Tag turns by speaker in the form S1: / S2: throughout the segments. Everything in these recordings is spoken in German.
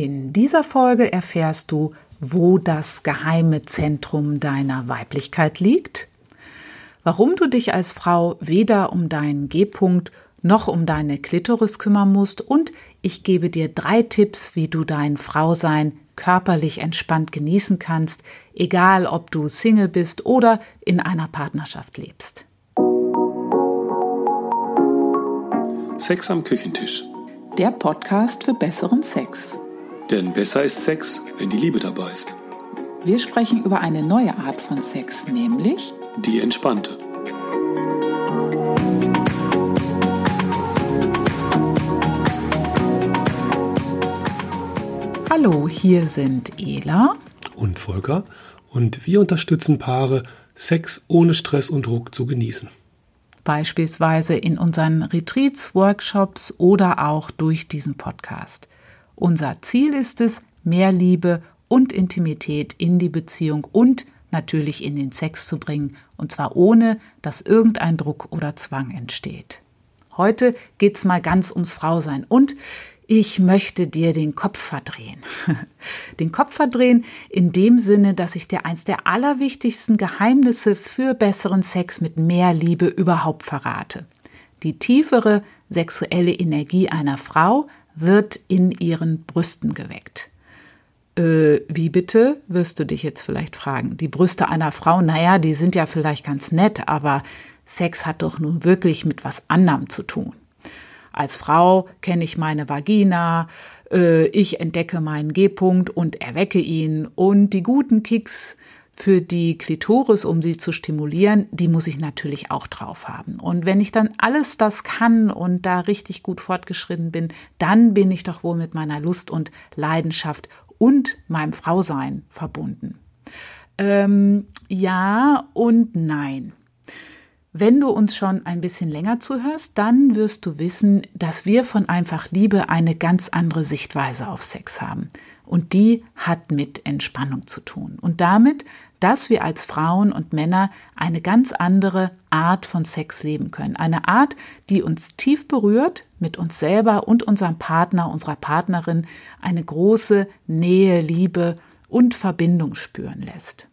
S1: In dieser Folge erfährst du, wo das geheime Zentrum deiner Weiblichkeit liegt, warum du dich als Frau weder um deinen G-Punkt noch um deine Klitoris kümmern musst und ich gebe dir drei Tipps, wie du dein Frausein körperlich entspannt genießen kannst, egal ob du Single bist oder in einer Partnerschaft lebst.
S2: Sex am Küchentisch.
S1: Der Podcast für besseren Sex.
S2: Denn besser ist Sex, wenn die Liebe dabei ist.
S1: Wir sprechen über eine neue Art von Sex, nämlich
S2: die entspannte.
S1: Hallo, hier sind Ela
S2: und Volker und wir unterstützen Paare, Sex ohne Stress und Druck zu genießen.
S1: Beispielsweise in unseren Retreats, Workshops oder auch durch diesen Podcast. Unser Ziel ist es, mehr Liebe und Intimität in die Beziehung und natürlich in den Sex zu bringen, und zwar ohne, dass irgendein Druck oder Zwang entsteht. Heute geht's mal ganz ums Frausein und ich möchte dir den Kopf verdrehen. den Kopf verdrehen in dem Sinne, dass ich dir eins der allerwichtigsten Geheimnisse für besseren Sex mit mehr Liebe überhaupt verrate. Die tiefere sexuelle Energie einer Frau wird in ihren Brüsten geweckt. Äh, wie bitte, wirst du dich jetzt vielleicht fragen. Die Brüste einer Frau, naja, die sind ja vielleicht ganz nett, aber Sex hat doch nun wirklich mit was anderem zu tun. Als Frau kenne ich meine Vagina, äh, ich entdecke meinen G-Punkt und erwecke ihn und die guten Kicks für die Klitoris, um sie zu stimulieren, die muss ich natürlich auch drauf haben. Und wenn ich dann alles das kann und da richtig gut fortgeschritten bin, dann bin ich doch wohl mit meiner Lust und Leidenschaft und meinem Frausein verbunden. Ähm, ja und nein. Wenn du uns schon ein bisschen länger zuhörst, dann wirst du wissen, dass wir von einfach Liebe eine ganz andere Sichtweise auf Sex haben. Und die hat mit Entspannung zu tun. Und damit, dass wir als Frauen und Männer eine ganz andere Art von Sex leben können. Eine Art, die uns tief berührt, mit uns selber und unserem Partner, unserer Partnerin eine große Nähe, Liebe und Verbindung spüren lässt.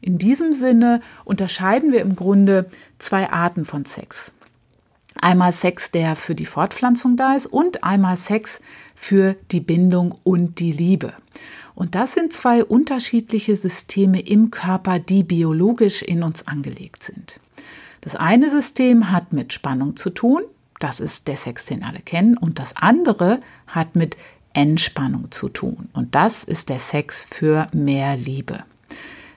S1: In diesem Sinne unterscheiden wir im Grunde zwei Arten von Sex. Einmal Sex, der für die Fortpflanzung da ist und einmal Sex für die Bindung und die Liebe. Und das sind zwei unterschiedliche Systeme im Körper, die biologisch in uns angelegt sind. Das eine System hat mit Spannung zu tun, das ist der Sex, den alle kennen, und das andere hat mit Entspannung zu tun, und das ist der Sex für mehr Liebe.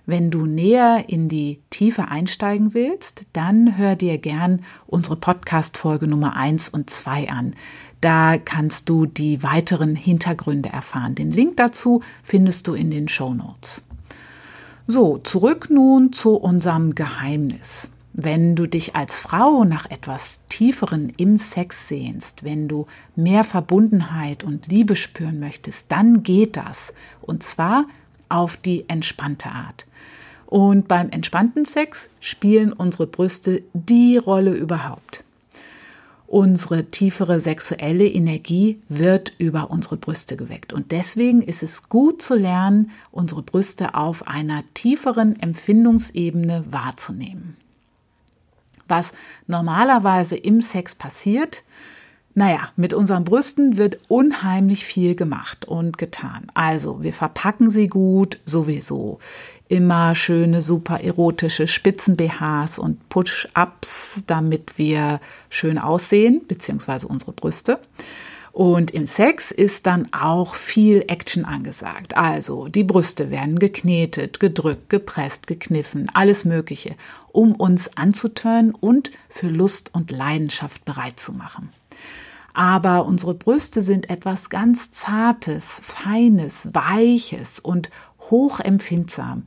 S1: Wenn du näher in die Tiefe einsteigen willst, dann hör dir gern unsere Podcast-Folge Nummer 1 und 2 an. Da kannst du die weiteren Hintergründe erfahren. Den Link dazu findest du in den Show Notes. So, zurück nun zu unserem Geheimnis. Wenn du dich als Frau nach etwas Tieferen im Sex sehnst, wenn du mehr Verbundenheit und Liebe spüren möchtest, dann geht das. Und zwar auf die entspannte Art. Und beim entspannten Sex spielen unsere Brüste die Rolle überhaupt. Unsere tiefere sexuelle Energie wird über unsere Brüste geweckt. Und deswegen ist es gut zu lernen, unsere Brüste auf einer tieferen Empfindungsebene wahrzunehmen. Was normalerweise im Sex passiert, naja, mit unseren Brüsten wird unheimlich viel gemacht und getan. Also, wir verpacken sie gut, sowieso immer schöne, super erotische Spitzen-BHs und Push-Ups, damit wir schön aussehen, beziehungsweise unsere Brüste. Und im Sex ist dann auch viel Action angesagt. Also die Brüste werden geknetet, gedrückt, gepresst, gekniffen, alles Mögliche, um uns anzutören und für Lust und Leidenschaft bereit zu machen. Aber unsere Brüste sind etwas ganz Zartes, Feines, Weiches und hochempfindsam.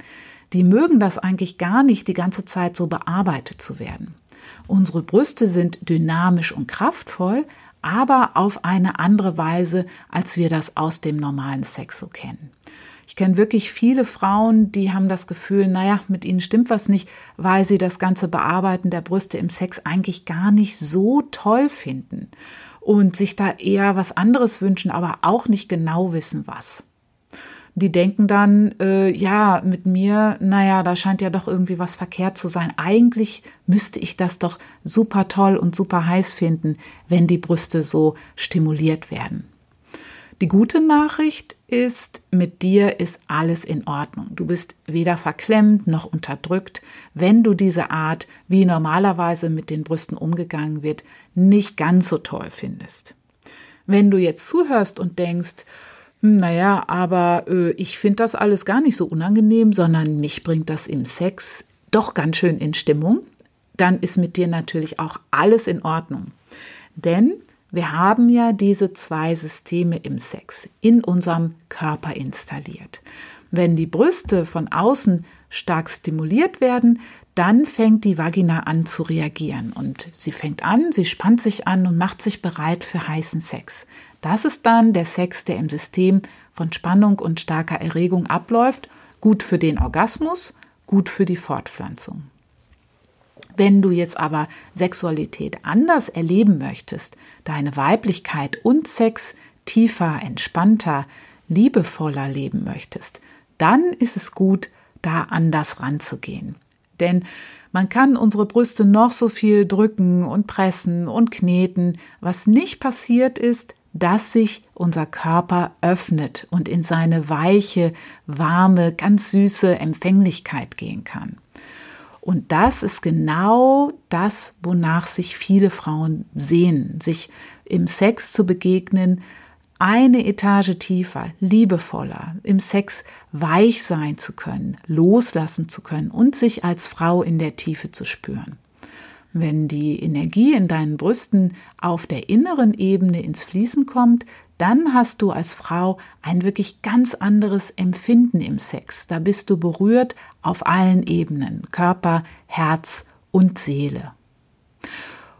S1: Die mögen das eigentlich gar nicht, die ganze Zeit so bearbeitet zu werden. Unsere Brüste sind dynamisch und kraftvoll, aber auf eine andere Weise, als wir das aus dem normalen Sex so kennen. Ich kenne wirklich viele Frauen, die haben das Gefühl, naja, mit ihnen stimmt was nicht, weil sie das ganze Bearbeiten der Brüste im Sex eigentlich gar nicht so toll finden. und sich da eher was anderes wünschen, aber auch nicht genau wissen, was. Die denken dann, äh, ja, mit mir, naja, da scheint ja doch irgendwie was verkehrt zu sein. Eigentlich müsste ich das doch super toll und super heiß finden, wenn die Brüste so stimuliert werden. Die gute Nachricht ist, mit dir ist alles in Ordnung. Du bist weder verklemmt noch unterdrückt, wenn du diese Art, wie normalerweise mit den Brüsten umgegangen wird, nicht ganz so toll findest. Wenn du jetzt zuhörst und denkst, naja, aber äh, ich finde das alles gar nicht so unangenehm, sondern mich bringt das im Sex doch ganz schön in Stimmung, dann ist mit dir natürlich auch alles in Ordnung. Denn wir haben ja diese zwei Systeme im Sex in unserem Körper installiert. Wenn die Brüste von außen stark stimuliert werden, dann fängt die Vagina an zu reagieren und sie fängt an, sie spannt sich an und macht sich bereit für heißen Sex. Das ist dann der Sex, der im System von Spannung und starker Erregung abläuft, gut für den Orgasmus, gut für die Fortpflanzung. Wenn du jetzt aber Sexualität anders erleben möchtest, deine Weiblichkeit und Sex tiefer, entspannter, liebevoller leben möchtest, dann ist es gut, da anders ranzugehen. Denn man kann unsere Brüste noch so viel drücken und pressen und kneten. Was nicht passiert ist, dass sich unser Körper öffnet und in seine weiche, warme, ganz süße Empfänglichkeit gehen kann. Und das ist genau das, wonach sich viele Frauen sehnen, sich im Sex zu begegnen, eine Etage tiefer, liebevoller, im Sex weich sein zu können, loslassen zu können und sich als Frau in der Tiefe zu spüren. Wenn die Energie in deinen Brüsten auf der inneren Ebene ins Fließen kommt, dann hast du als Frau ein wirklich ganz anderes Empfinden im Sex. Da bist du berührt auf allen Ebenen, Körper, Herz und Seele.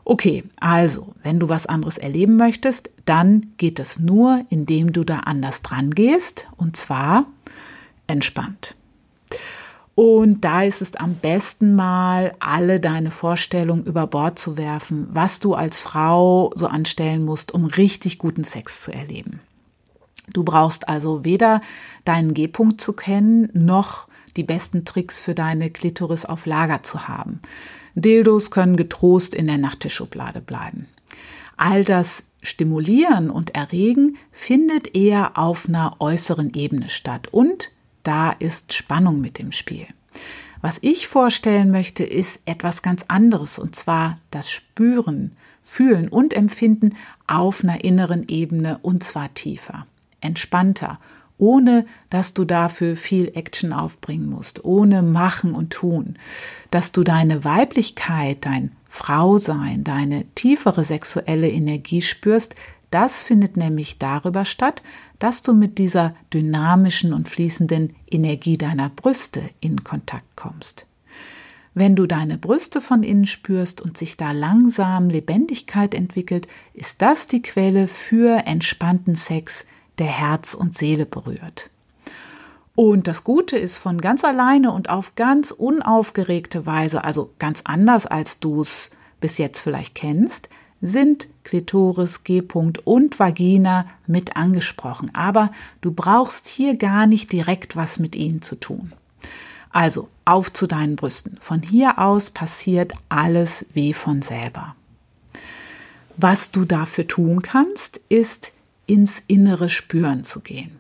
S1: Okay, also, wenn du was anderes erleben möchtest, dann geht es nur, indem du da anders dran gehst, und zwar entspannt. Und da ist es am besten mal, alle deine Vorstellungen über Bord zu werfen, was du als Frau so anstellen musst, um richtig guten Sex zu erleben. Du brauchst also weder deinen G-Punkt zu kennen, noch die besten Tricks für deine Klitoris auf Lager zu haben. Dildos können getrost in der Nachttischschublade bleiben. All das Stimulieren und Erregen findet eher auf einer äußeren Ebene statt und da ist Spannung mit im Spiel. Was ich vorstellen möchte, ist etwas ganz anderes, und zwar das Spüren, Fühlen und Empfinden auf einer inneren Ebene, und zwar tiefer, entspannter, ohne dass du dafür viel Action aufbringen musst, ohne Machen und Tun, dass du deine Weiblichkeit, dein Frausein, deine tiefere sexuelle Energie spürst, das findet nämlich darüber statt, dass du mit dieser dynamischen und fließenden Energie deiner Brüste in Kontakt kommst. Wenn du deine Brüste von innen spürst und sich da langsam Lebendigkeit entwickelt, ist das die Quelle für entspannten Sex, der Herz und Seele berührt. Und das Gute ist von ganz alleine und auf ganz unaufgeregte Weise, also ganz anders als du es bis jetzt vielleicht kennst, sind Klitoris, G-Punkt und Vagina mit angesprochen. Aber du brauchst hier gar nicht direkt was mit ihnen zu tun. Also auf zu deinen Brüsten. Von hier aus passiert alles wie von selber. Was du dafür tun kannst, ist ins innere Spüren zu gehen.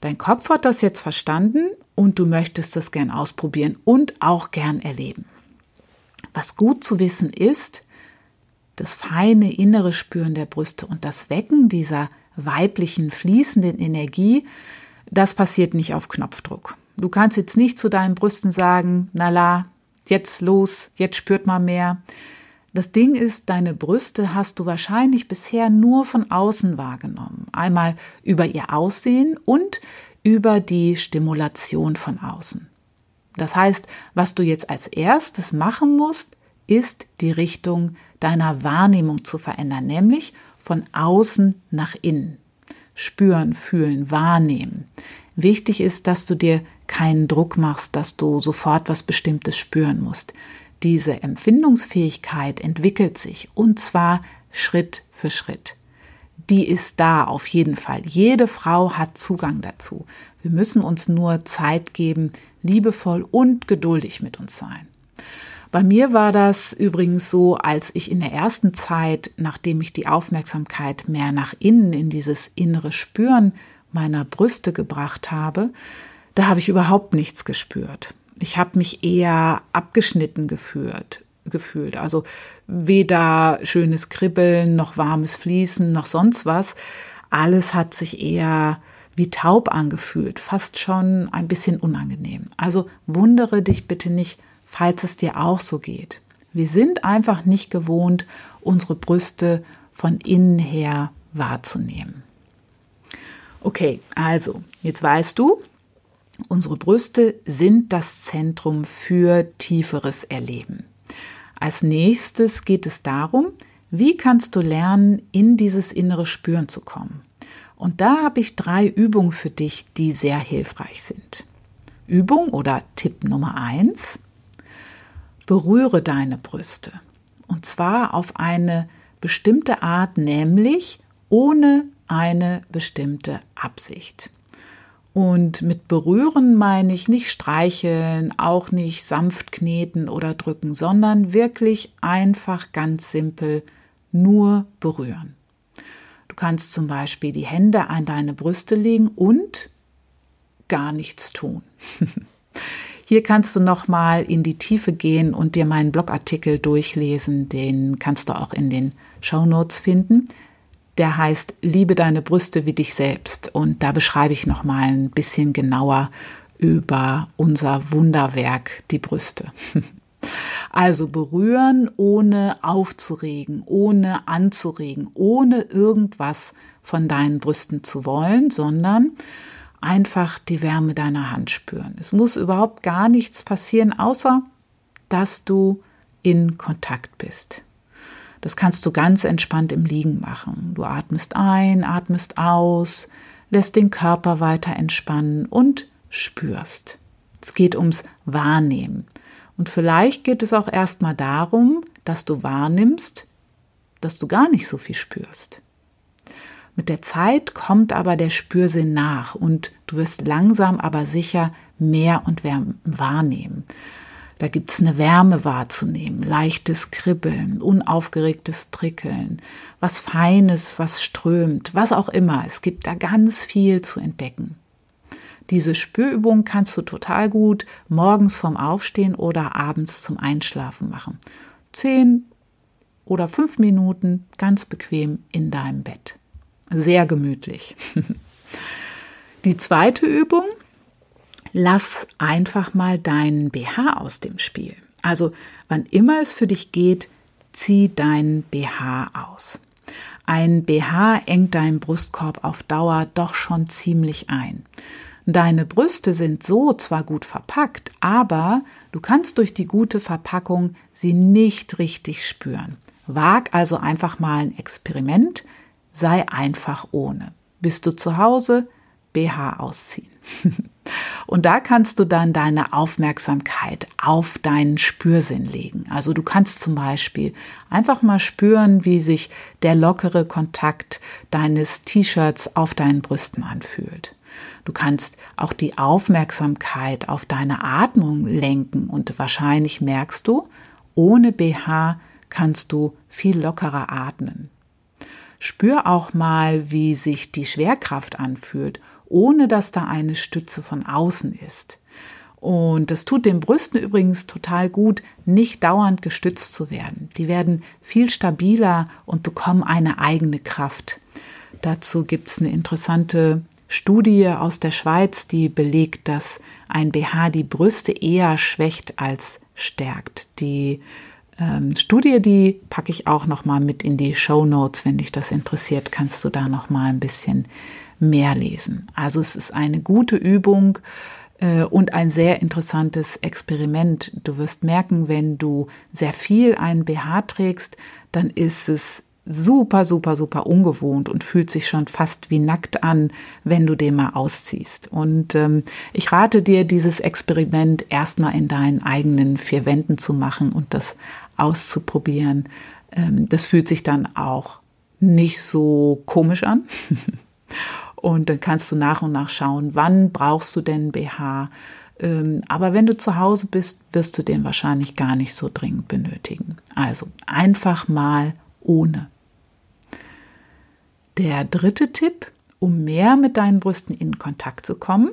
S1: Dein Kopf hat das jetzt verstanden und du möchtest es gern ausprobieren und auch gern erleben. Was gut zu wissen ist, das feine innere Spüren der Brüste und das Wecken dieser weiblichen fließenden Energie, das passiert nicht auf Knopfdruck. Du kannst jetzt nicht zu deinen Brüsten sagen, na la, jetzt los, jetzt spürt man mehr. Das Ding ist, deine Brüste hast du wahrscheinlich bisher nur von außen wahrgenommen. Einmal über ihr Aussehen und über die Stimulation von außen. Das heißt, was du jetzt als erstes machen musst, ist die Richtung deiner Wahrnehmung zu verändern, nämlich von außen nach innen. Spüren, fühlen, wahrnehmen. Wichtig ist, dass du dir keinen Druck machst, dass du sofort was Bestimmtes spüren musst. Diese Empfindungsfähigkeit entwickelt sich und zwar Schritt für Schritt. Die ist da auf jeden Fall. Jede Frau hat Zugang dazu. Wir müssen uns nur Zeit geben, liebevoll und geduldig mit uns sein. Bei mir war das übrigens so, als ich in der ersten Zeit, nachdem ich die Aufmerksamkeit mehr nach innen in dieses innere Spüren meiner Brüste gebracht habe, da habe ich überhaupt nichts gespürt. Ich habe mich eher abgeschnitten geführt, gefühlt. Also weder schönes Kribbeln, noch warmes Fließen, noch sonst was. Alles hat sich eher wie taub angefühlt, fast schon ein bisschen unangenehm. Also wundere dich bitte nicht, falls es dir auch so geht. Wir sind einfach nicht gewohnt, unsere Brüste von innen her wahrzunehmen. Okay, also, jetzt weißt du, unsere Brüste sind das Zentrum für tieferes Erleben. Als nächstes geht es darum, wie kannst du lernen, in dieses innere Spüren zu kommen. Und da habe ich drei Übungen für dich, die sehr hilfreich sind. Übung oder Tipp Nummer eins: Berühre deine Brüste. Und zwar auf eine bestimmte Art, nämlich ohne eine bestimmte Absicht. Und mit berühren meine ich nicht streicheln, auch nicht sanft kneten oder drücken, sondern wirklich einfach ganz simpel nur berühren. Du kannst zum Beispiel die Hände an deine Brüste legen und gar nichts tun. Hier kannst du noch mal in die Tiefe gehen und dir meinen Blogartikel durchlesen. Den kannst du auch in den Show Notes finden der heißt Liebe deine Brüste wie dich selbst. Und da beschreibe ich noch mal ein bisschen genauer über unser Wunderwerk, die Brüste. Also berühren, ohne aufzuregen, ohne anzuregen, ohne irgendwas von deinen Brüsten zu wollen, sondern einfach die Wärme deiner Hand spüren. Es muss überhaupt gar nichts passieren, außer dass du in Kontakt bist. Das kannst du ganz entspannt im Liegen machen. Du atmest ein, atmest aus, lässt den Körper weiter entspannen und spürst. Es geht ums Wahrnehmen. Und vielleicht geht es auch erstmal darum, dass du wahrnimmst, dass du gar nicht so viel spürst. Mit der Zeit kommt aber der Spürsinn nach und du wirst langsam aber sicher mehr und mehr wahrnehmen. Da gibt es eine Wärme wahrzunehmen, leichtes Kribbeln, unaufgeregtes Prickeln, was Feines, was strömt, was auch immer. Es gibt da ganz viel zu entdecken. Diese Spürübung kannst du total gut morgens vorm Aufstehen oder abends zum Einschlafen machen. Zehn oder fünf Minuten ganz bequem in deinem Bett. Sehr gemütlich. Die zweite Übung lass einfach mal deinen BH aus dem Spiel. Also wann immer es für dich geht, zieh deinen BH aus. Ein BH engt deinen Brustkorb auf Dauer doch schon ziemlich ein. Deine Brüste sind so zwar gut verpackt, aber du kannst durch die gute Verpackung sie nicht richtig spüren. Wag also einfach mal ein Experiment, sei einfach ohne. Bist du zu Hause? BH ausziehen. Und da kannst du dann deine Aufmerksamkeit auf deinen Spürsinn legen. Also du kannst zum Beispiel einfach mal spüren, wie sich der lockere Kontakt deines T-Shirts auf deinen Brüsten anfühlt. Du kannst auch die Aufmerksamkeit auf deine Atmung lenken und wahrscheinlich merkst du, ohne BH kannst du viel lockerer atmen. Spür auch mal, wie sich die Schwerkraft anfühlt ohne dass da eine Stütze von außen ist. Und das tut den Brüsten übrigens total gut, nicht dauernd gestützt zu werden. Die werden viel stabiler und bekommen eine eigene Kraft. Dazu gibt es eine interessante Studie aus der Schweiz, die belegt, dass ein BH die Brüste eher schwächt als stärkt. Die ähm, Studie, die packe ich auch noch mal mit in die Show Notes, wenn dich das interessiert, kannst du da noch mal ein bisschen mehr lesen. Also es ist eine gute Übung äh, und ein sehr interessantes Experiment. Du wirst merken, wenn du sehr viel einen BH trägst, dann ist es super, super, super ungewohnt und fühlt sich schon fast wie nackt an, wenn du den mal ausziehst. Und ähm, ich rate dir, dieses Experiment erstmal in deinen eigenen vier Wänden zu machen und das auszuprobieren. Ähm, das fühlt sich dann auch nicht so komisch an. und dann kannst du nach und nach schauen, wann brauchst du denn BH. Ähm, aber wenn du zu Hause bist, wirst du den wahrscheinlich gar nicht so dringend benötigen. Also einfach mal ohne. Der dritte Tipp, um mehr mit deinen Brüsten in Kontakt zu kommen,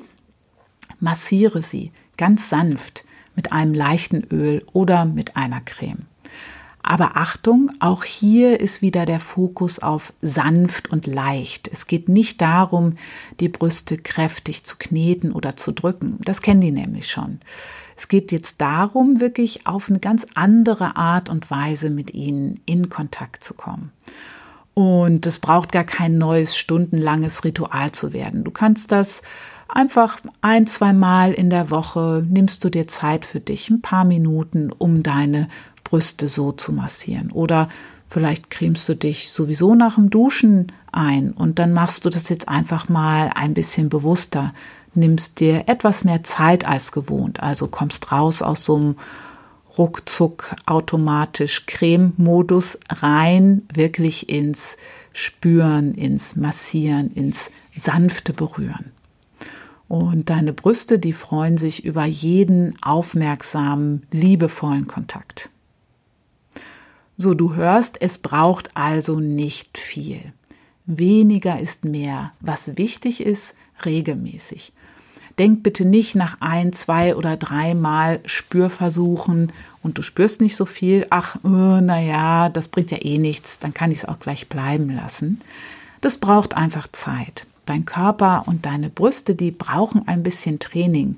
S1: massiere sie ganz sanft mit einem leichten Öl oder mit einer Creme. Aber Achtung, auch hier ist wieder der Fokus auf sanft und leicht. Es geht nicht darum, die Brüste kräftig zu kneten oder zu drücken. Das kennen die nämlich schon. Es geht jetzt darum, wirklich auf eine ganz andere Art und Weise mit ihnen in Kontakt zu kommen. Und es braucht gar kein neues stundenlanges Ritual zu werden. Du kannst das einfach ein, zwei Mal in der Woche nimmst du dir Zeit für dich, ein paar Minuten, um deine Brüste so zu massieren. Oder vielleicht cremst du dich sowieso nach dem Duschen ein und dann machst du das jetzt einfach mal ein bisschen bewusster. Nimmst dir etwas mehr Zeit als gewohnt, also kommst raus aus so einem ruckzuck automatisch Creme-Modus rein, wirklich ins Spüren, ins Massieren, ins sanfte Berühren. Und deine Brüste, die freuen sich über jeden aufmerksamen, liebevollen Kontakt. So, du hörst, es braucht also nicht viel. Weniger ist mehr. Was wichtig ist, regelmäßig. Denk bitte nicht nach ein, zwei oder dreimal Spürversuchen und du spürst nicht so viel. Ach, oh, naja, das bringt ja eh nichts, dann kann ich es auch gleich bleiben lassen. Das braucht einfach Zeit. Dein Körper und deine Brüste, die brauchen ein bisschen Training.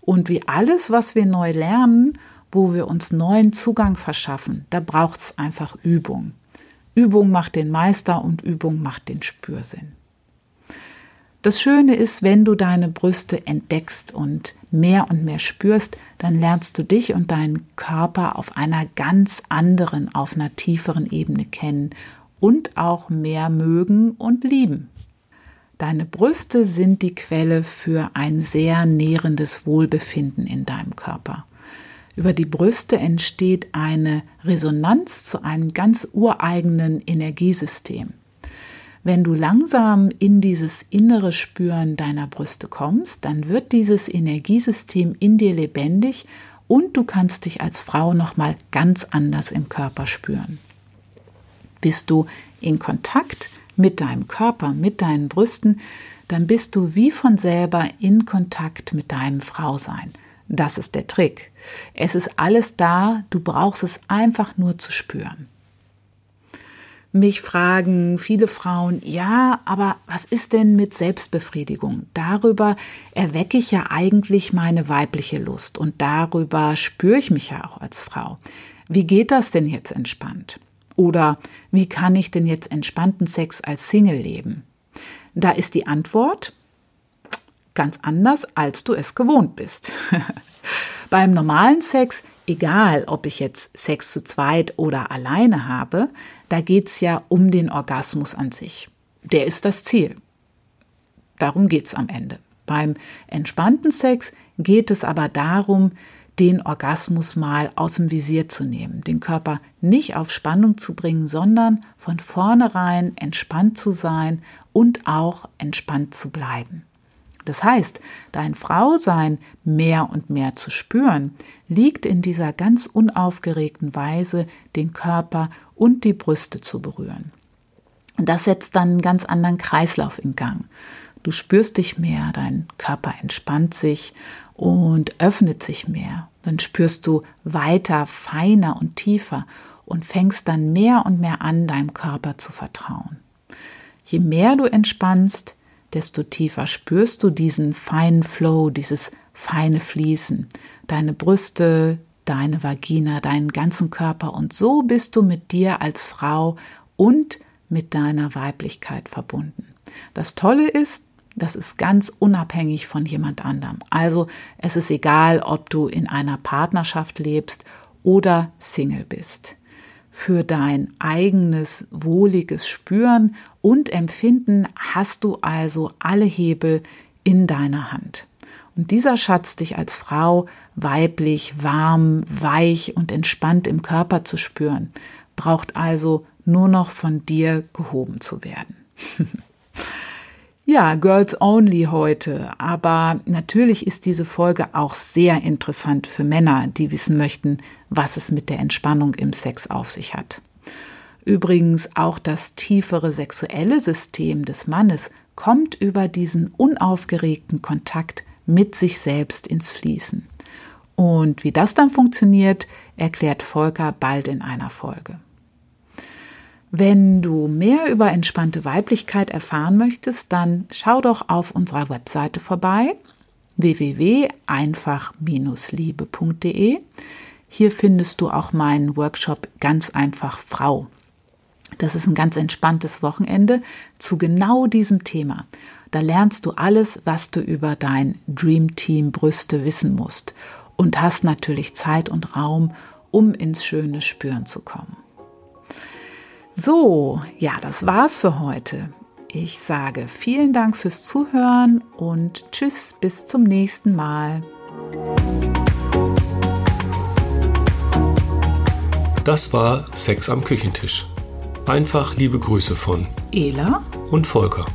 S1: Und wie alles, was wir neu lernen, wo wir uns neuen Zugang verschaffen, da braucht es einfach Übung. Übung macht den Meister und Übung macht den Spürsinn. Das Schöne ist, wenn du deine Brüste entdeckst und mehr und mehr spürst, dann lernst du dich und deinen Körper auf einer ganz anderen, auf einer tieferen Ebene kennen und auch mehr mögen und lieben. Deine Brüste sind die Quelle für ein sehr nährendes Wohlbefinden in deinem Körper. Über die Brüste entsteht eine Resonanz zu einem ganz ureigenen Energiesystem. Wenn du langsam in dieses innere Spüren deiner Brüste kommst, dann wird dieses Energiesystem in dir lebendig und du kannst dich als Frau noch mal ganz anders im Körper spüren. Bist du in Kontakt mit deinem Körper, mit deinen Brüsten, dann bist du wie von selber in Kontakt mit deinem Frausein. Das ist der Trick. Es ist alles da, du brauchst es einfach nur zu spüren. Mich fragen viele Frauen, ja, aber was ist denn mit Selbstbefriedigung? Darüber erwecke ich ja eigentlich meine weibliche Lust und darüber spüre ich mich ja auch als Frau. Wie geht das denn jetzt entspannt? Oder wie kann ich denn jetzt entspannten Sex als Single leben? Da ist die Antwort, ganz anders, als du es gewohnt bist. Beim normalen Sex, egal ob ich jetzt Sex zu zweit oder alleine habe, da geht es ja um den Orgasmus an sich. Der ist das Ziel. Darum geht es am Ende. Beim entspannten Sex geht es aber darum, den Orgasmus mal aus dem Visier zu nehmen, den Körper nicht auf Spannung zu bringen, sondern von vornherein entspannt zu sein und auch entspannt zu bleiben. Das heißt, dein Frausein mehr und mehr zu spüren, liegt in dieser ganz unaufgeregten Weise, den Körper und die Brüste zu berühren. Und das setzt dann einen ganz anderen Kreislauf in Gang. Du spürst dich mehr, dein Körper entspannt sich und öffnet sich mehr. Dann spürst du weiter, feiner und tiefer und fängst dann mehr und mehr an, deinem Körper zu vertrauen. Je mehr du entspannst, desto tiefer spürst du diesen feinen Flow, dieses feine Fließen, deine Brüste, deine Vagina, deinen ganzen Körper und so bist du mit dir als Frau und mit deiner Weiblichkeit verbunden. Das Tolle ist, das ist ganz unabhängig von jemand anderem. Also es ist egal, ob du in einer Partnerschaft lebst oder Single bist für dein eigenes wohliges Spüren und Empfinden hast du also alle Hebel in deiner Hand. Und dieser Schatz, dich als Frau weiblich, warm, weich und entspannt im Körper zu spüren, braucht also nur noch von dir gehoben zu werden. ja, Girls Only heute, aber natürlich ist diese Folge auch sehr interessant für Männer, die wissen möchten, was es mit der Entspannung im Sex auf sich hat. Übrigens auch das tiefere sexuelle System des Mannes kommt über diesen unaufgeregten Kontakt mit sich selbst ins Fließen. Und wie das dann funktioniert, erklärt Volker bald in einer Folge. Wenn du mehr über entspannte Weiblichkeit erfahren möchtest, dann schau doch auf unserer Webseite vorbei www.einfach-liebe.de. Hier findest du auch meinen Workshop Ganz einfach Frau. Das ist ein ganz entspanntes Wochenende zu genau diesem Thema. Da lernst du alles, was du über dein Dream Team Brüste wissen musst und hast natürlich Zeit und Raum, um ins schöne Spüren zu kommen. So, ja, das war's für heute. Ich sage vielen Dank fürs Zuhören und tschüss bis zum nächsten Mal.
S2: Das war Sex am Küchentisch. Einfach liebe Grüße von
S1: Ela
S2: und Volker.